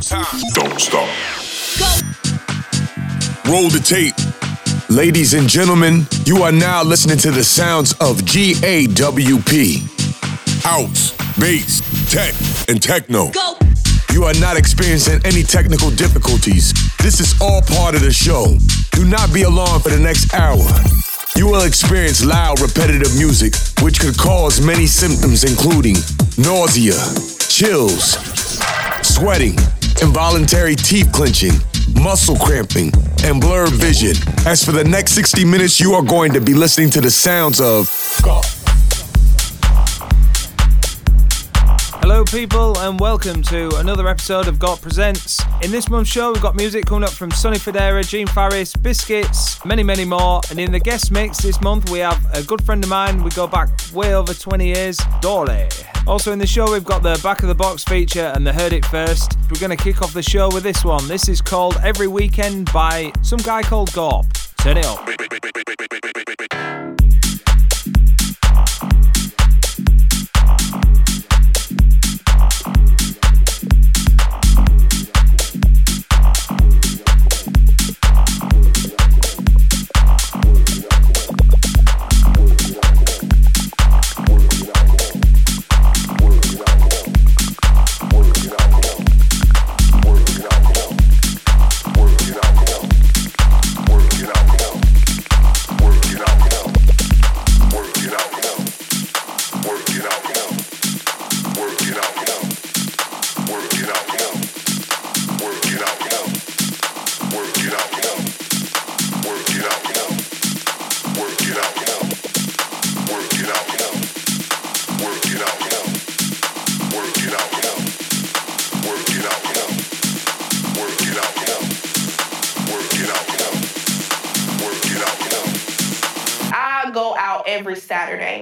Don't stop. Roll the tape. Ladies and gentlemen, you are now listening to the sounds of GAWP. House, bass, tech, and techno. Go. You are not experiencing any technical difficulties. This is all part of the show. Do not be alarmed for the next hour. You will experience loud, repetitive music, which could cause many symptoms, including nausea, chills, sweating, involuntary teeth clenching, muscle cramping, and blurred vision. As for the next 60 minutes, you are going to be listening to the sounds of Hello, people, and welcome to another episode of GAWP Presents. In this month's show, we've got music coming up from Sonny Fodera, Gene Farris, Biscuits, many, many more. And in the guest mix this month, we have a good friend of mine. We go back way over 20 years, Dolly. Also in the show, we've got the Back of the Box feature and the Heard It First. We're going to kick off the show with this one. This is called Every Weekend by some guy called GAWP. Turn it up. Saturday.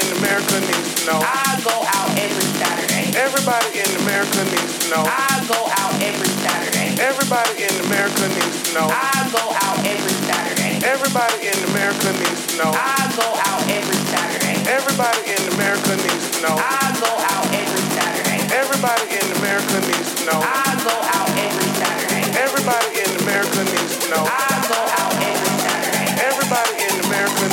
In America needs to know. I go out every Saturday. Everybody in America needs to know. I go out every Saturday. Everybody in America needs to know. I go out every Saturday. Everybody in America needs to know. I go out every Saturday. Everybody in America needs to know. I go out every Saturday. Everybody in America needs to know. I go out every Saturday. Everybody in America needs to know. I go out every Saturday. Everybody in America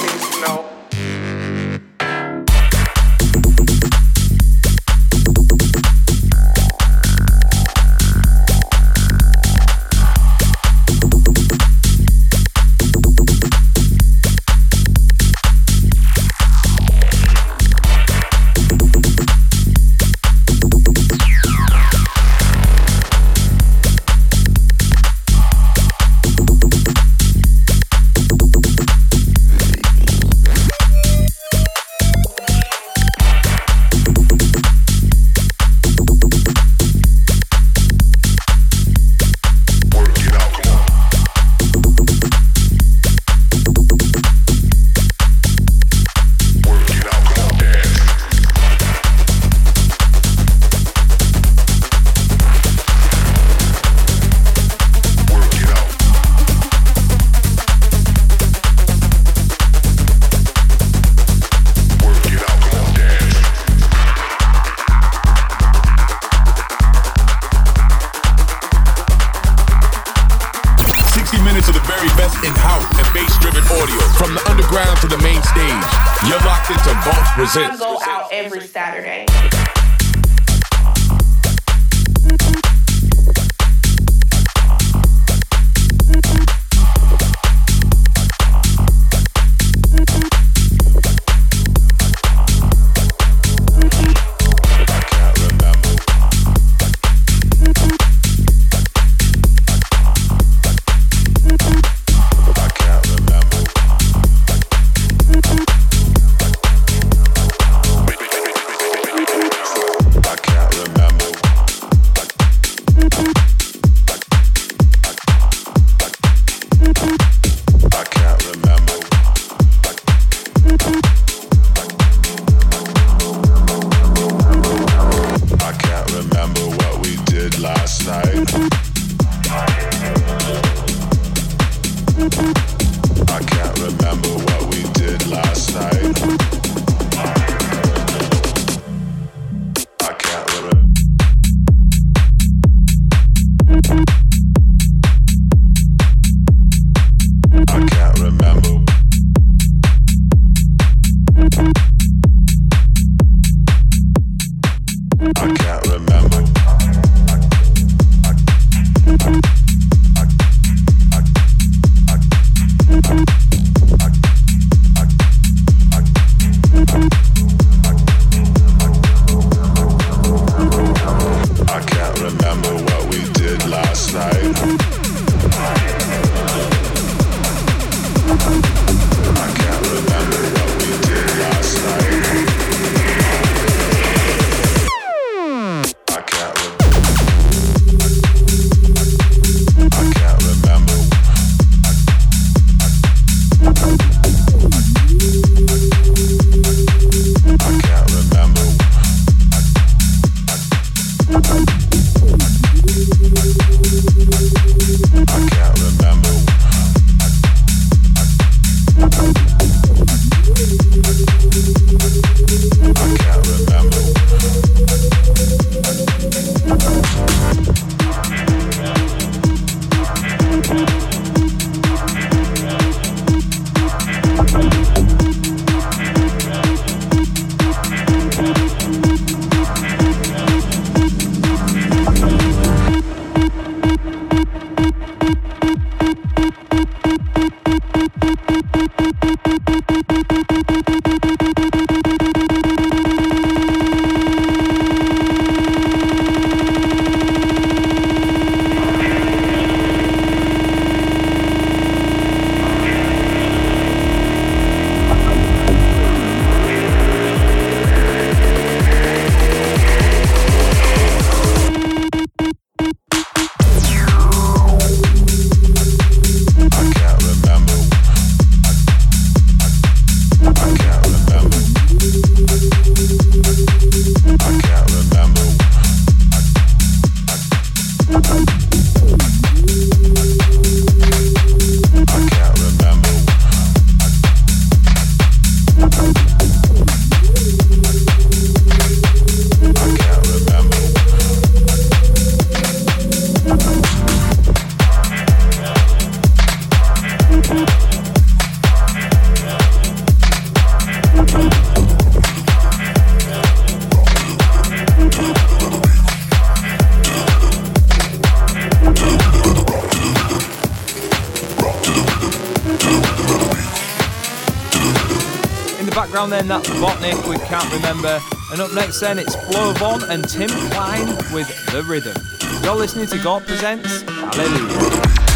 background then, that's Botnik with Can't Remember. And up next then, it's Flo Von and Tim Klein with The Rhythm. You're listening to GAWP Presents Hallelujah.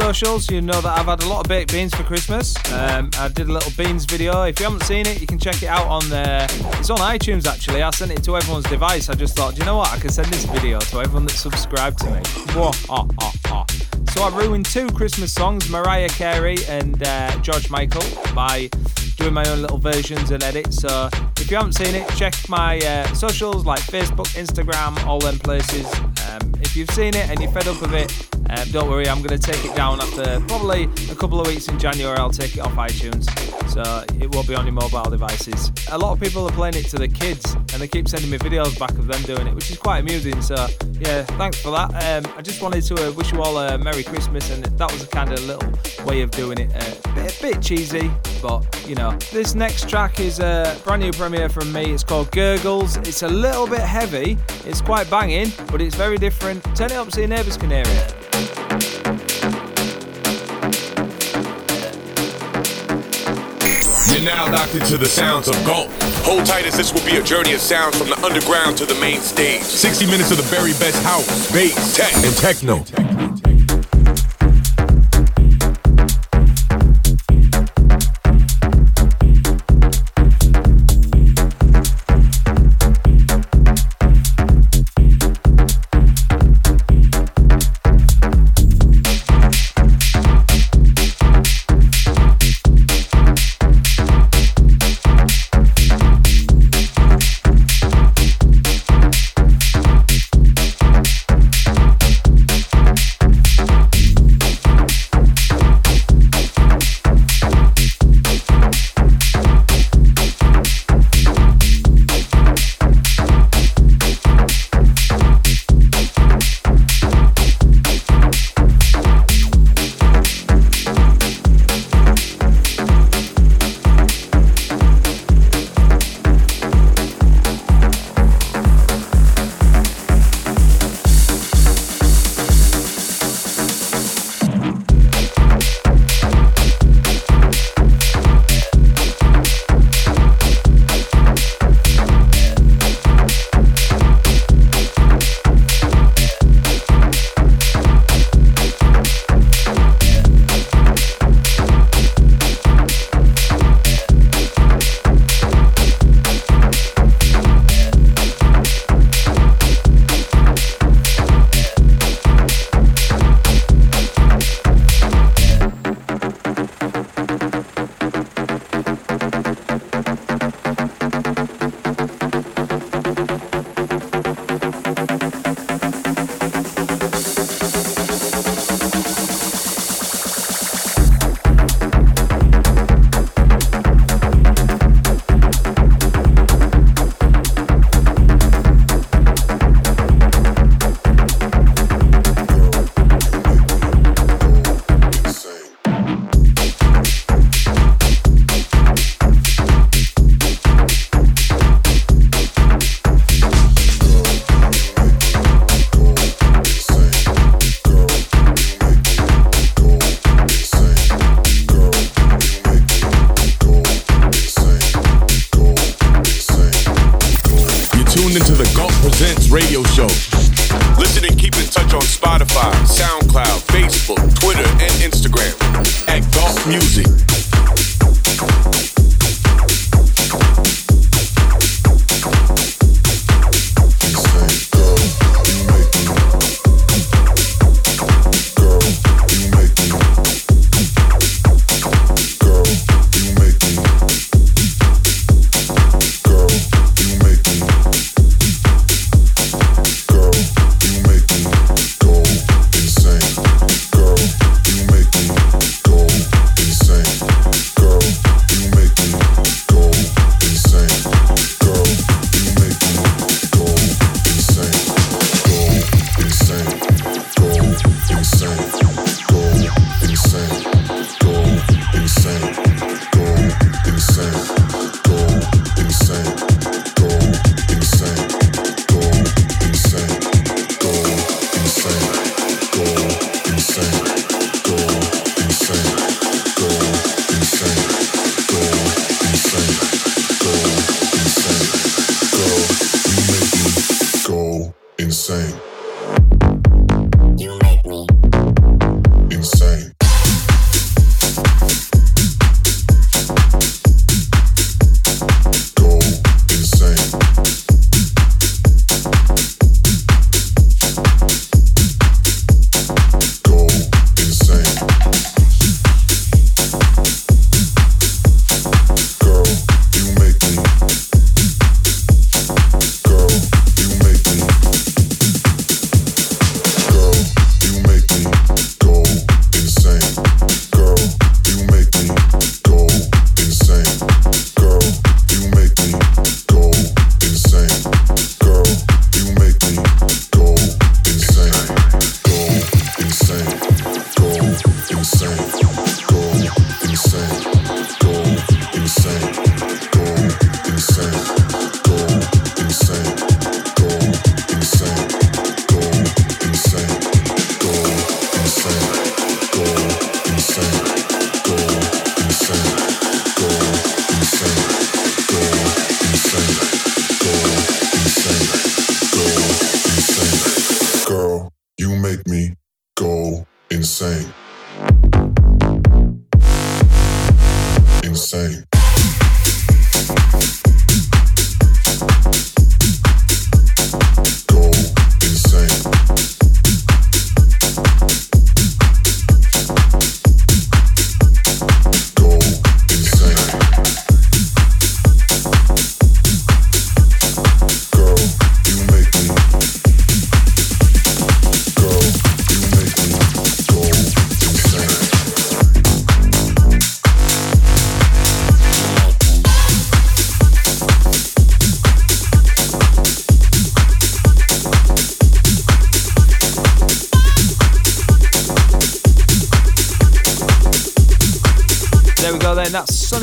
Socials, you know that I've had a lot of baked beans for Christmas. Um, I did a little beans video. If you haven't seen it, you can check it out on there. It's on iTunes actually. I sent it to everyone's device. I just thought, you know what? I can send this video to everyone that subscribed to me. Oh, oh, oh. So I ruined two Christmas songs, Mariah Carey and uh, George Michael, by doing my own little versions and edits. So if you haven't seen it, check my uh, socials like Facebook, Instagram, all them places. Um, if you've seen it and you're fed up with it, um, don't worry, I'm going to take it down after probably a couple of weeks in January. I'll take it off iTunes, so it won't be on your mobile devices. A lot of people are playing it to the kids, and they keep sending me videos back of them doing it, which is quite amusing. So yeah, thanks for that. Um, I just wanted to uh, wish you all a Merry Christmas, and that was a kind of little way of doing it. Uh, a, bit, a bit cheesy, but you know. This next track is a brand new premiere from me. It's called Gurgles. It's a little bit heavy. It's quite banging, but it's very different. Turn it up so your neighbours can hear it. You're now locked into the sounds of GAWP. Hold tight as this will be a journey of sounds from the underground to the main stage. 60 minutes of the very best house, bass, tech, and techno.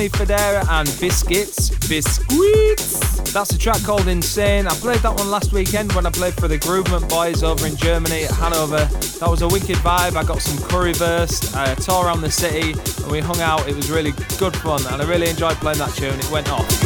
Sonny Fodera and Biscuits. Biscuits! That's a track called Insane. I played that one last weekend when I played for the Groovement Boys over in Germany at Hanover. That was a wicked vibe. I got some currywurst, I tore around the city, and we hung out. It was really good fun, and I really enjoyed playing that tune. It went off.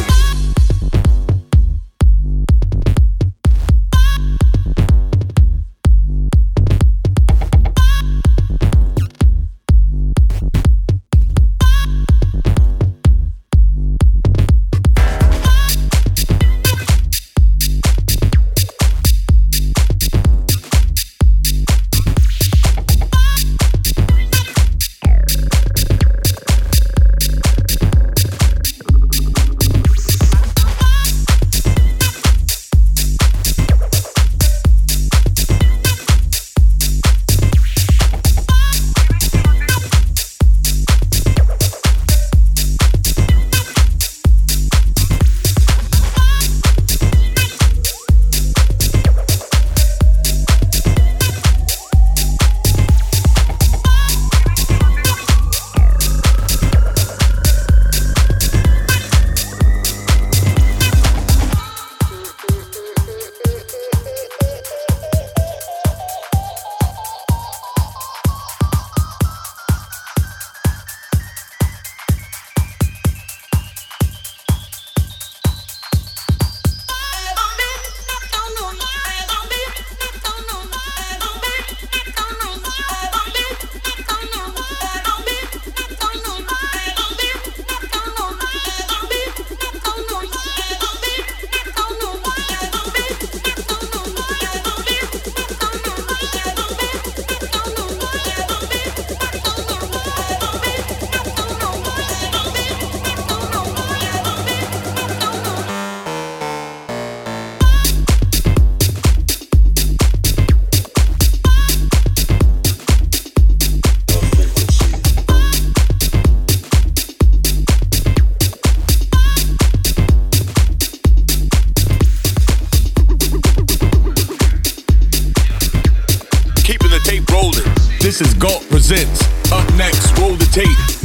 This is GAWP Presents. Up next, roll the tape.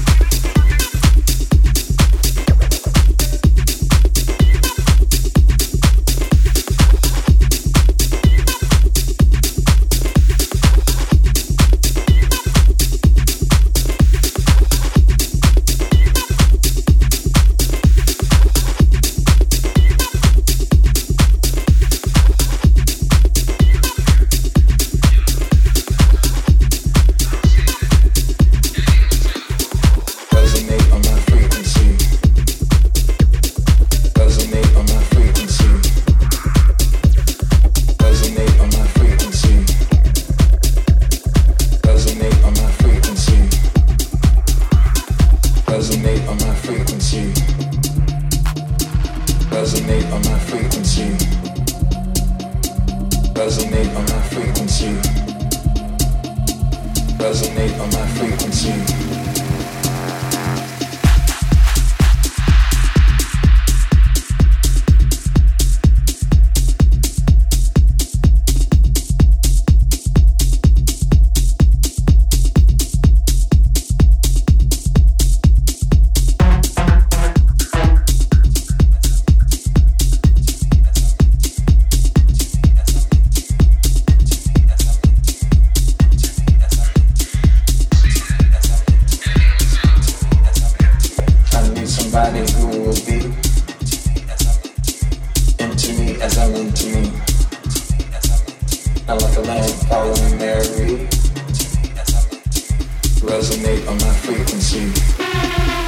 Resonate on my frequency.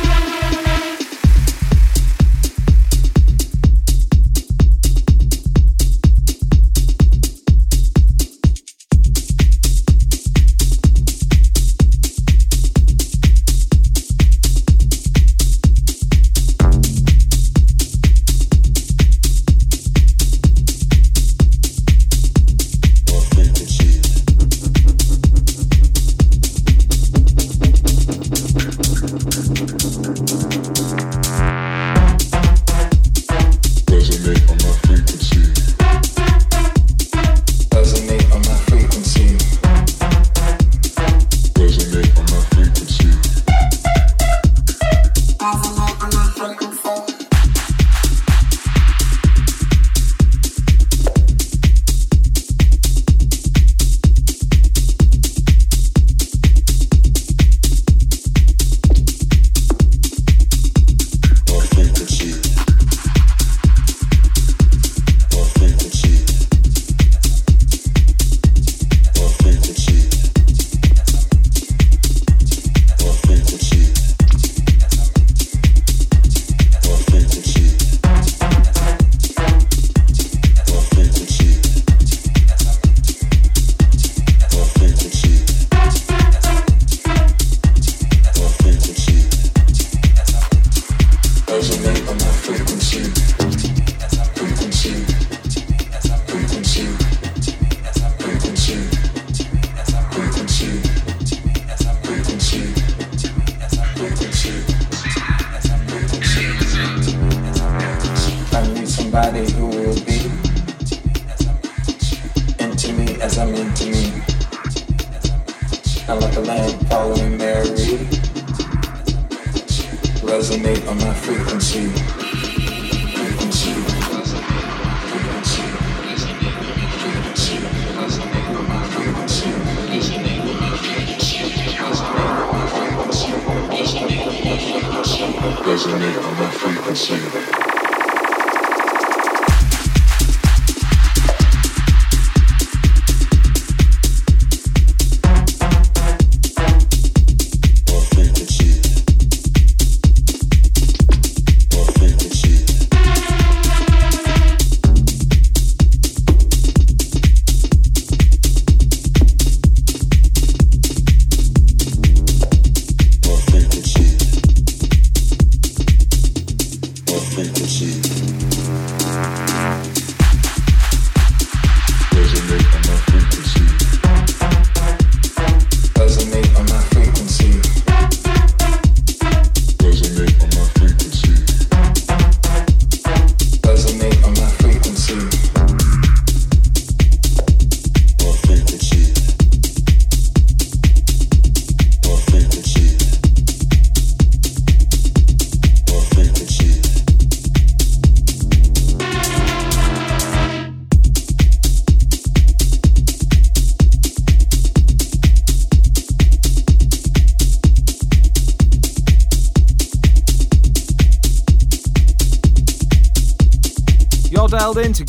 To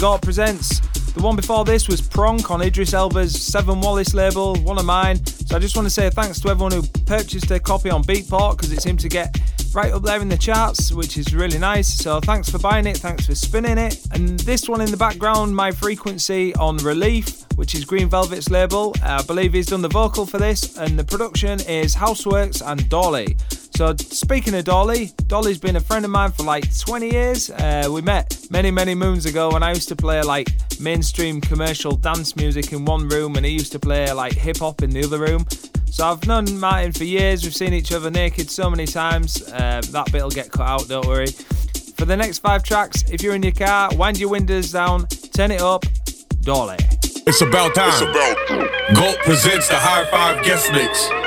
GAWP Presents. The one before this was Pronk on Idris Elba's Seven Wallace label, one of mine. So I just want to say thanks to everyone who purchased a copy on Beatport because it seemed to get right up there in the charts, which is really nice. So thanks for buying it, thanks for spinning it. And this one in the background, My Frequency on Relief, which is Green Velvet's label. I believe he's done the vocal for this, and the production is Houseworks and Dolly. So, speaking of Dolly, Dolly's been a friend of mine for like 20 years. Uh, we met many, many moons ago when I used to play like mainstream commercial dance music in one room and he used to play like hip hop in the other room. So, I've known Martin for years. We've seen each other naked so many times. Uh, that bit'll get cut out, don't worry. For the next five tracks, if you're in your car, wind your windows down, turn it up, Dolly. It's about time. It's about. GAWP presents the High Five Guest Mix.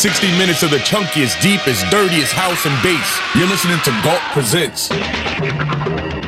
60 minutes of the chunkiest, deepest, dirtiest house and bass. You're listening to GAWP Presents.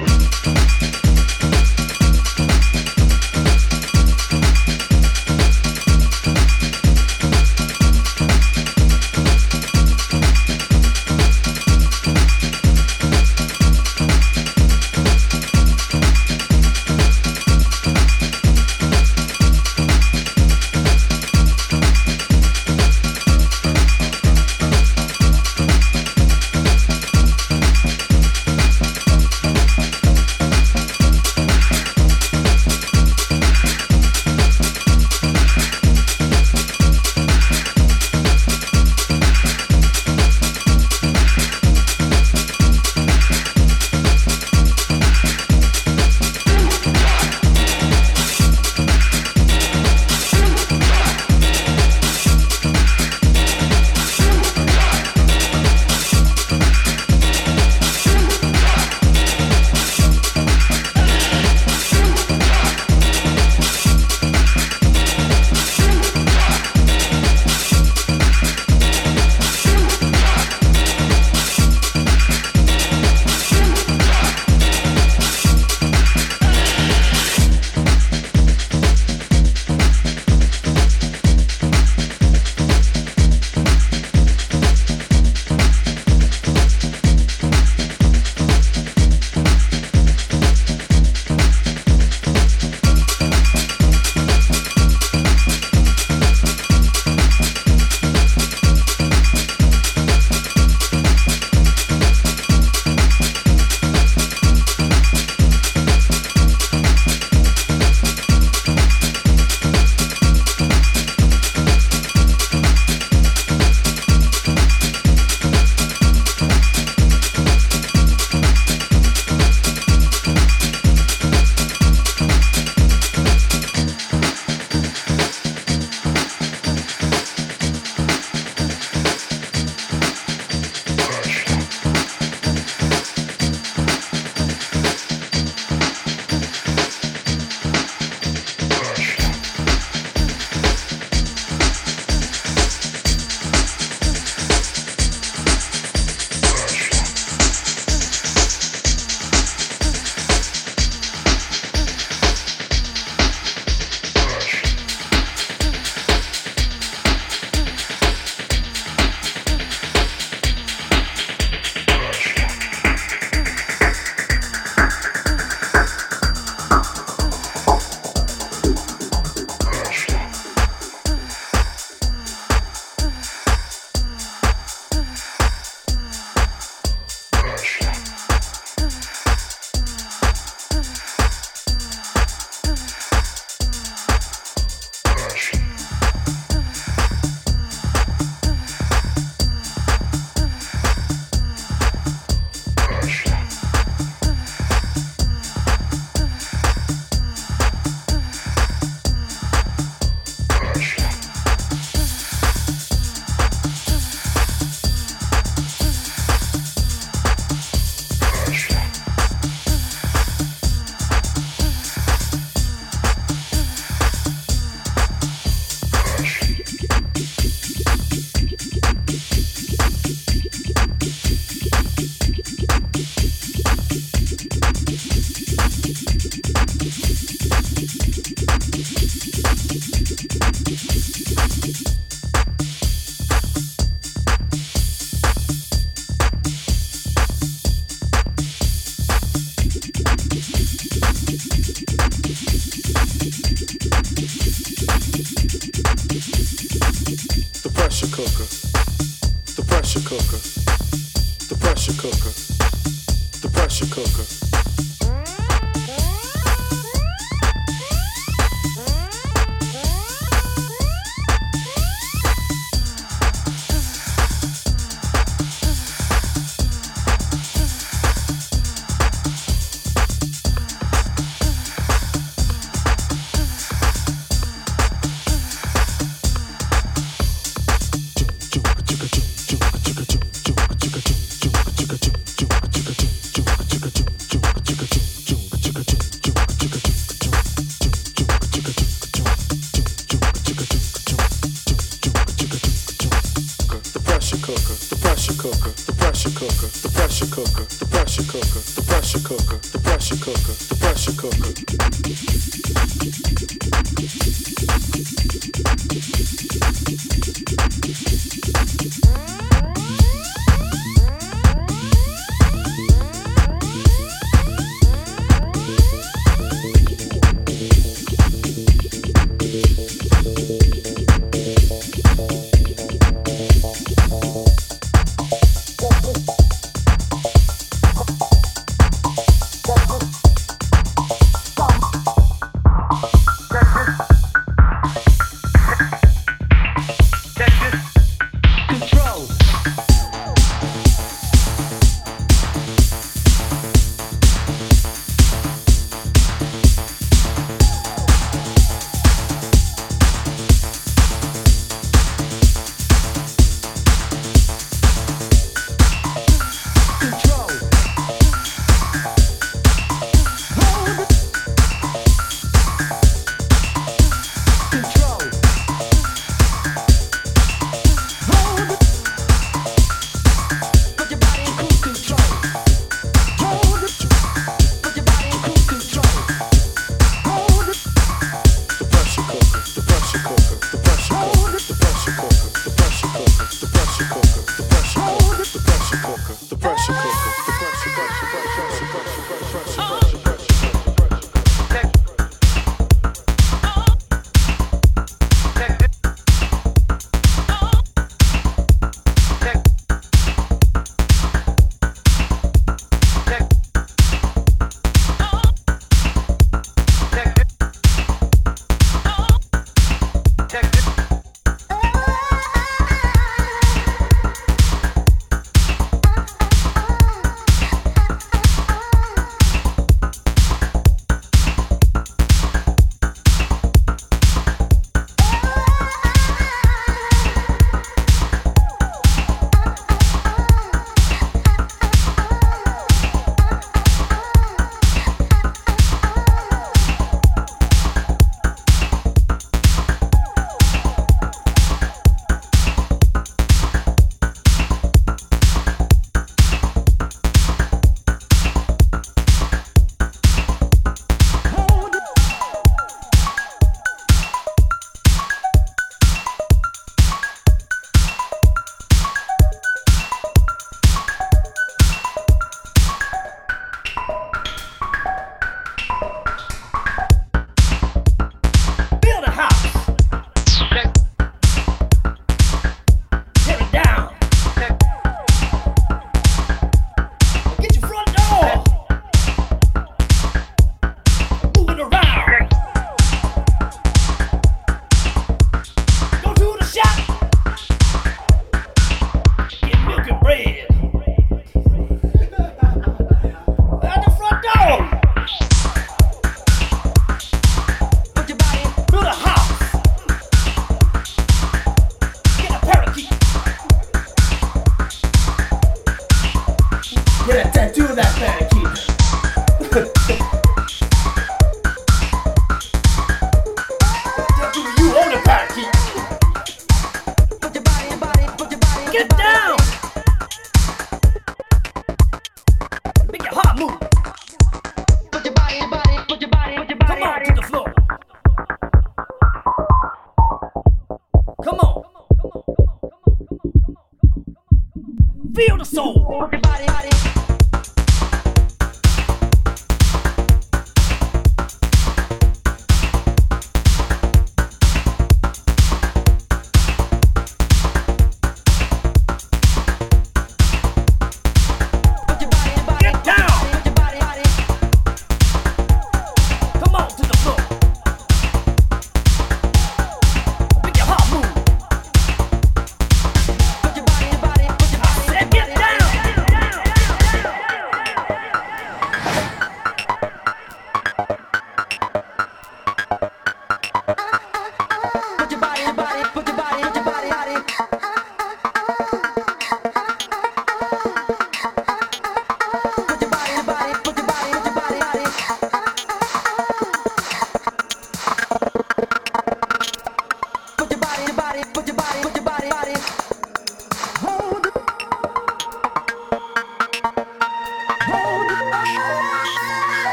your body, put your body, put your body.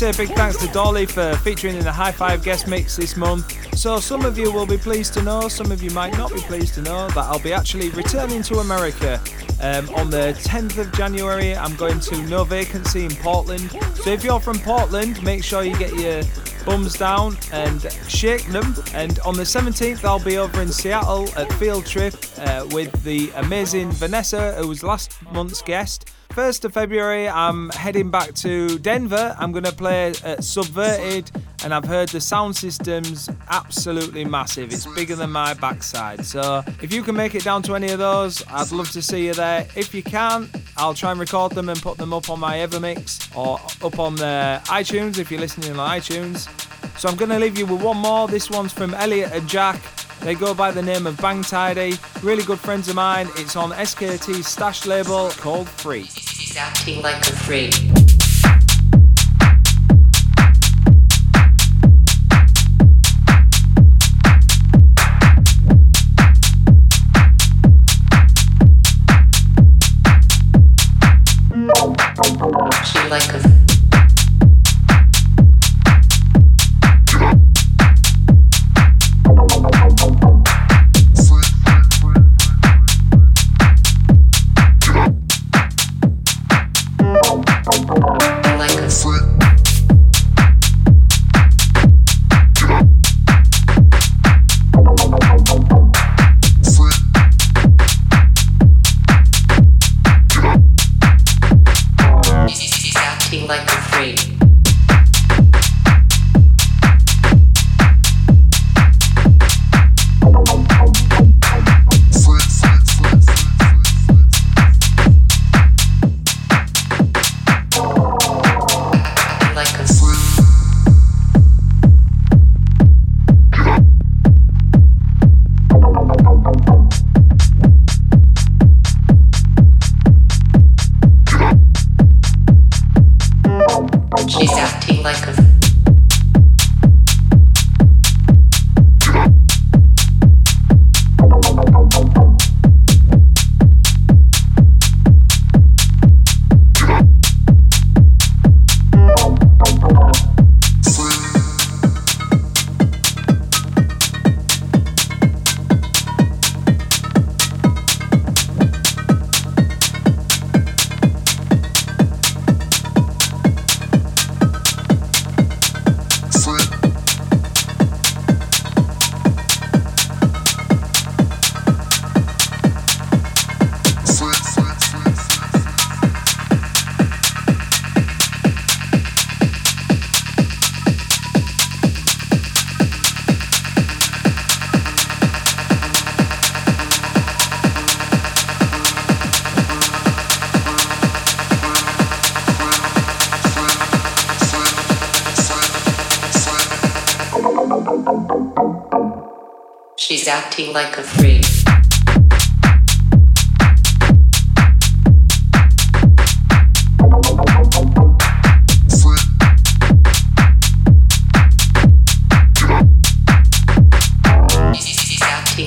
Say a big thanks to Dolly for featuring in the High Five guest mix this month. So, some of you will be pleased to know, some of you might not be pleased to know that I'll be actually returning to America um, on the 10th of January. I'm going to No Vacancy in Portland. So, if you're from Portland, make sure you get your bums down and shake them. And on the 17th, I'll be over in Seattle at Field Trip uh, with the amazing Vanessa, who was last month's guest. 1st of February, I'm heading back to Denver. I'm going to play at Subverted, and I've heard the sound system's absolutely massive. It's bigger than my backside. So if you can make it down to any of those, I'd love to see you there. If you can, I'll try and record them and put them up on my Evermix or up on the iTunes if you're listening on iTunes. So I'm going to leave you with one more. This one's from Elliot and Jack. They go by the name of Bang Tidy. Really good friends of mine. It's on SKT's stash label called Free. She's acting like a freak. Like a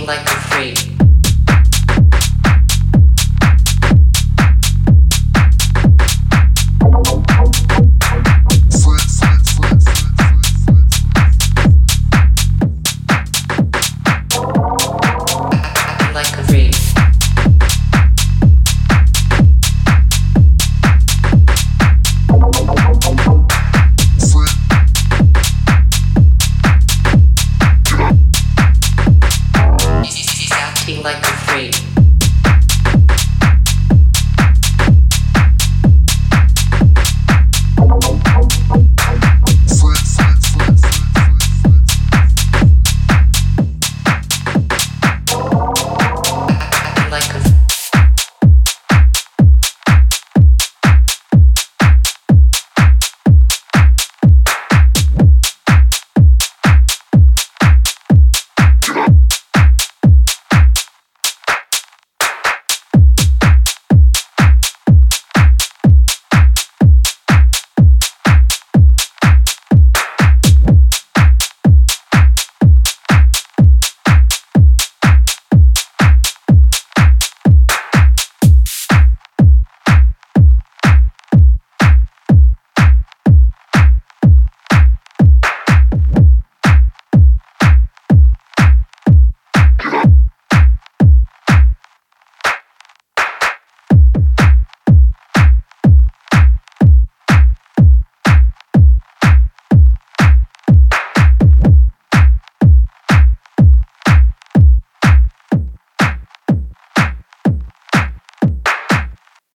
like a freak.